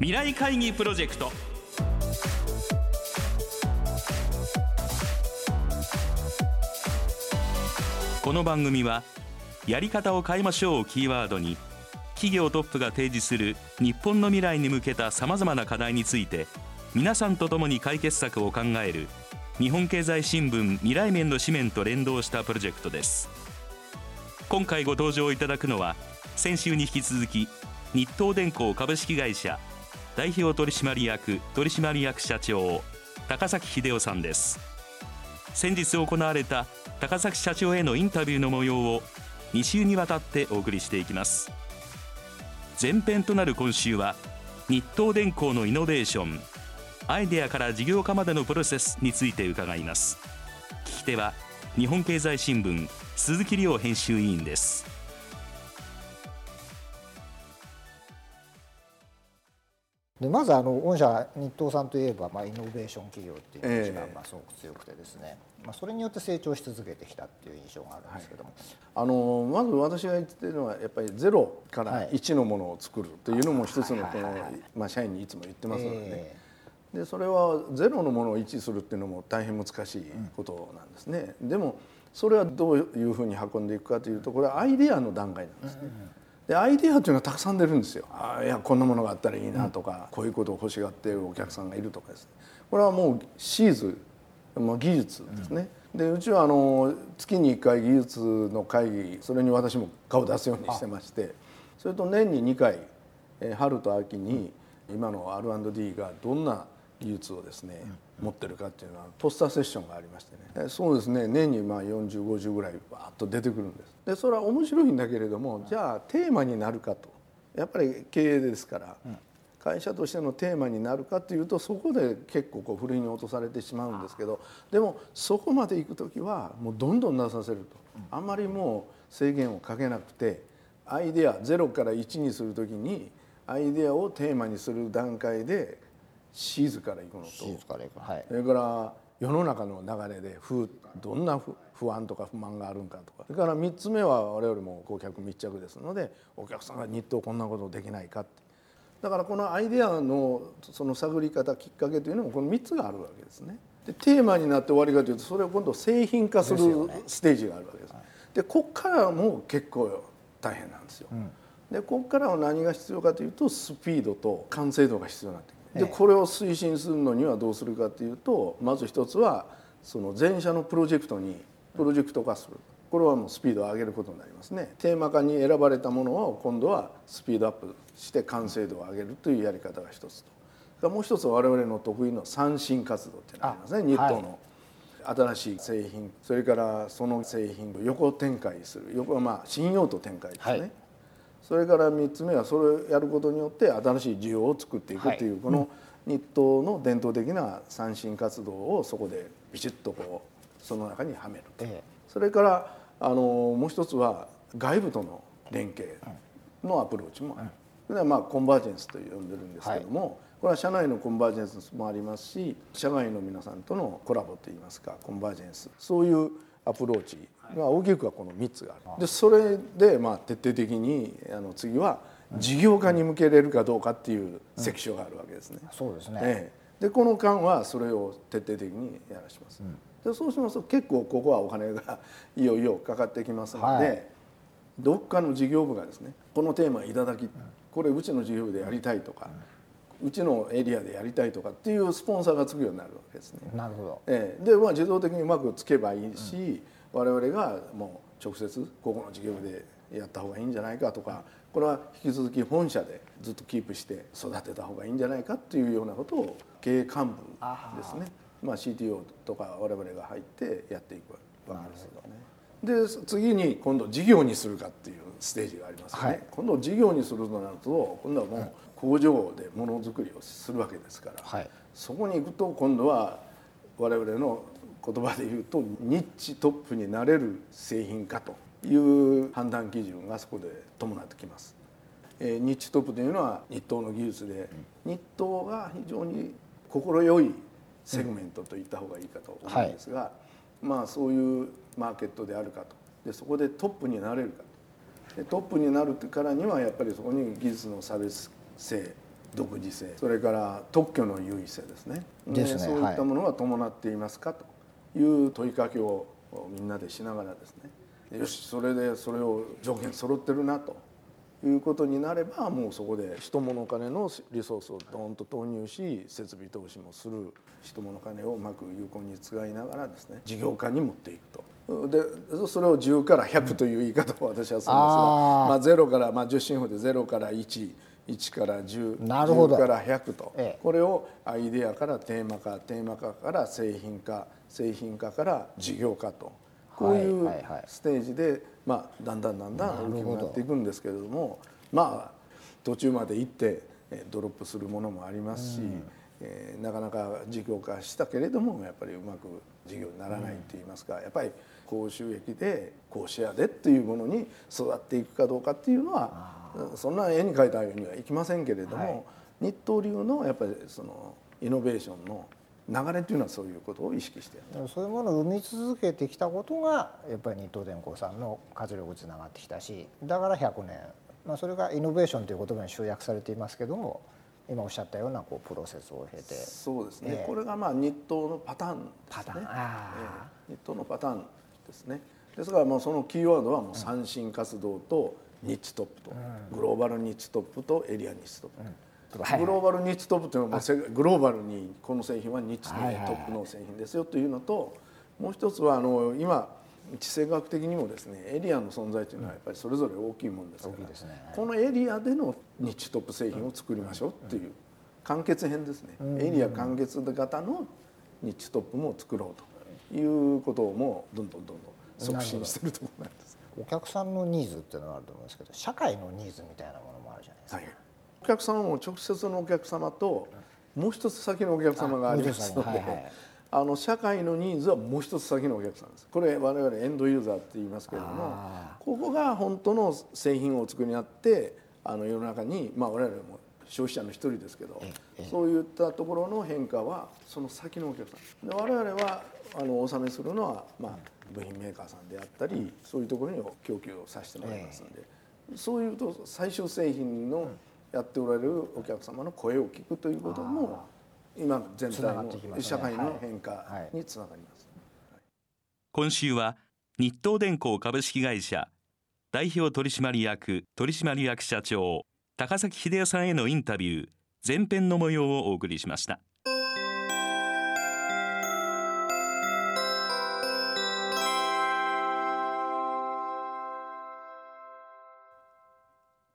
未来会議プロジェクト。この番組はやり方を変えましょうをキーワードに企業トップが提示する日本の未来に向けたさまざまな課題について皆さんと共に解決策を考える日本経済新聞未来面の紙面と連動したプロジェクトです。今回ご登場いただくのは先週に引き続き日東電工株式会社代表取締役取締役社長高崎秀夫さんです。先日行われた高崎社長へのインタビューの模様を2週にわたってお送りしていきます。前編となる今週は日東電工のイノベーションアイデアから事業化までのプロセスについて伺います。聞き手は日本経済新聞鈴木亮編集委員です。でまずあの御社日東さんといえば、まあ、イノベーション企業っていうイメージがまあすごく強くてですね、えー、まあ、それによって成長し続けてきたっていう印象があるんですけども、はい、あのまず私が言ってるのはやっぱりゼロから1のものを作るというのも一つのこの、まあ、社員にいつも言ってますのでね、えー、でそれはゼロのものを1するっていうのも大変難しいことなんですね、うん、でもそれはどういうふうに運んでいくかというとこれはアイデアの段階なんですね。うんでアイデアというのはたくさん出るんですよ。あいやこんなものがあったらいいなとか、うん、こういうことを欲しがっているお客さんがいるとかです。ねこれはもうシーズもう技術ですね、うん、でうちはあの月に1回技術の会議それに私も顔を出すようにしてましてそれと年に2回春と秋に今の R&D がどんな技術をですね、持ってるかっていうのはポスターセッションがありましてね。そうですね年にまあ4050ぐらいバーッと出てくるんです。でそれは面白いんだけれどもじゃあテーマになるかと。やっぱり経営ですから、会社としてのテーマになるかというとそこで結構こうふるいに落とされてしまうんですけどでもそこまで行く時はもうどんどん出させると。あんまりもう制限をかけなくてアイデア0から1にする時にアイデアをテーマにする段階でシーズから行くの。とはい、それから世の中の流れでどんな不安とか不満があるんかとか。それから3つ目は我々も顧客密着ですのでお客さんが日東こんなことできないかって。だからこのアイデアのその探り方きっかけというのもこの3つがあるわけですね。でテーマになって終わりかというとそれを今度製品化するステージがあるわけです。でこっからも結構大変なんですよ。でこっからは何が必要かというとスピードと完成度が必要になってでこれを推進するのにはどうするかというとまず一つはその全社のプロジェクトにプロジェクト化する。これはもうスピードを上げることになりますね。テーマ化に選ばれたものを今度はスピードアップして完成度を上げるというやり方が一つと。もう一つ我々の得意の三振活動っていうのがありますね。日東の。新しい製品それからその製品を横展開する。横はまあ新用途展開ですね、はいそれから3つ目はそれをやることによって新しい需要を作っていくっていう、この日東の伝統的な三振活動をそこでビシッとこうその中にはめると、それからあのもう一つは外部との連携のアプローチもある、それはまあコンバージェンスと呼んでるんですけども、これは社内のコンバージェンスもありますし社外の皆さんとのコラボといいますかコンバージェンス。そういうアプローチが大きくはこの3つがあるでそれでまあ徹底的にあの次は事業化に向けれるかどうかっていう関所があるわけですね。そうですね、ええ、でこの間はそれを徹底的にやらします。でそうしますと結構ここはお金がいよいよかかってきますので、はい、どっかの事業部がですねこのテーマいただきこれうちの事業部でやりたいとか。うちのエリアでやりたいとかっていうスポンサーがつくようになるわけですね。なるほど。ええ、でまあ自動的にうまくつけばいいし、我々がもう直接ここの事業部でやった方がいいんじゃないかとかこれは引き続き本社でずっとキープして育てた方がいいんじゃないかっていうようなことを経営幹部ですね、まあ、CTO とか我々が入ってやっていくわけですよね。で次に今度事業にするかっていうステージがありますよね、はい、今度事業にするとなると今度はもう工場でものづくりをするわけですから、はい、そこに行くと今度は我々の言葉で言うとニッチトップになれる製品かという判断基準がそこで伴ってきます。えー、ニッチトップというのは日東の技術で、日東が非常に快いセグメントと言った方がいいかと思うんですが、はい、まあそういうマーケットであるかと。でそこでトップになれるかでトップになるからにはやっぱりそこに技術の差別性独自性それから特許の優位性ですね。ですね。そういったものが伴っていますかという問いかけをみんなでしながらですね。よしそれでそれを条件揃ってるなと。いうことになればもうそこで人物金のリソースをドーンと投入し設備投資もする人物金をうまく有効に使いながらですね事業化に持っていくと。でそれを10から100という言い方を私はするんですが、まあ、0から、まあ、10進法で0から1。1から10なるほど。10から100と、ええ、これをアイデアからテーマ化テーマ化から製品化製品化から事業化と。こういうステージで、まあ、だんだんだんだん大きくなっていくんですけれどもまあ途中まで行ってドロップするものもありますし、うん、えー、なかなか事業化したけれどもやっぱりうまく事業にならないっていいますか、やっぱり高収益で高シェアでっていうものに育っていくかどうかっていうのはそんな絵に描いたようにはいきませんけれども、はい、日東流のやっぱりそのイノベーションの流れというのはそういうことを意識してそういうものを生み続けてきたことがやっぱり日東電工さんの活力につながってきたしだから100年、まあ、それがイノベーションという言葉に集約されていますけども今おっしゃったようなこうプロセスを経て。そうですね、えー、これがまあ日東のパターンですね。パターン、えー、日東のパターンですね。ですからもうそのキーワードはもう三振活動とニッチトップと、グローバルニッチトップとエリアニッチトップ、グローバルニッチトップというのはグローバルにこの製品はニッチのトップの製品ですよというのともう一つはあの今地政学的にもですねエリアの存在というのはやっぱりそれぞれ大きいもんですから、このエリアでのニッチトップ製品を作りましょうっていう完結編ですね、エリア完結型のニッチトップも作ろうということをもうどんどんどんどん促進してるところなんです。お客さんのニーズっていうのがあると思うんですけど社会のニーズみたいなものもあるじゃないですか、はい、お客様も直接のお客様ともう一つ先のお客様がありますので、はいはい、あの社会のニーズはもう一つ先のお客さんです。これ我々エンドユーザーって言いますけれどもここが本当の製品をお作りになってあの世の中にまあ我々も消費者の一人ですけどそういったところの変化はその先のお客さん。で我々はあのお納めするのはまあ部品メーカーさんであったりそういうところに供給をさせてもらいますので、そういうと最終製品のやっておられるお客様の声を聞くということも今全体の社会の変化につながります。今週は日東電工株式会社代表取締役取締役社長高崎秀夫さんへのインタビュー前編の模様をお送りしました。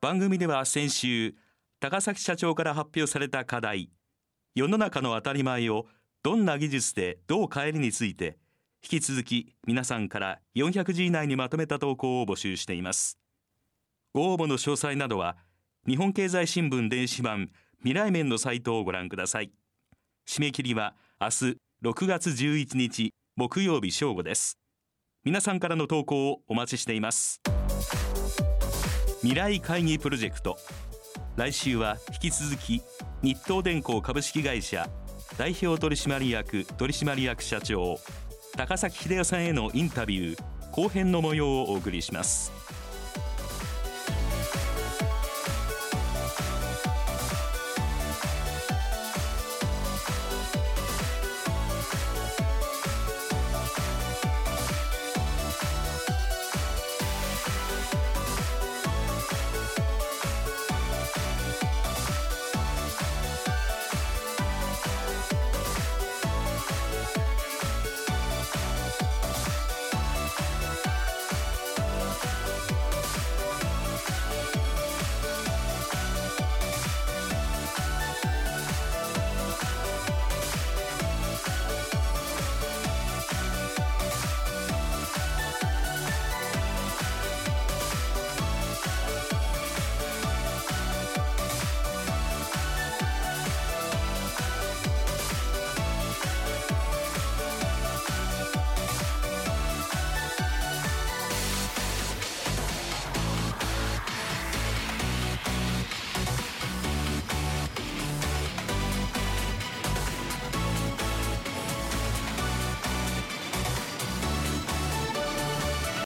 番組では先週高崎社長から発表された課題世の中の当たり前をどんな技術でどう変えるについて引き続き皆さんから400字以内にまとめた投稿を募集しています。ご応募の詳細などは日本経済新聞電子版未来面のサイトをご覧ください。締め切りは明日6月11日木曜日正午です。皆さんからの投稿をお待ちしています。未来会議プロジェクト。来週は引き続き日東電工株式会社代表取締役取締役社長高崎英夫さんへのインタビュー後編の模様をお送りします。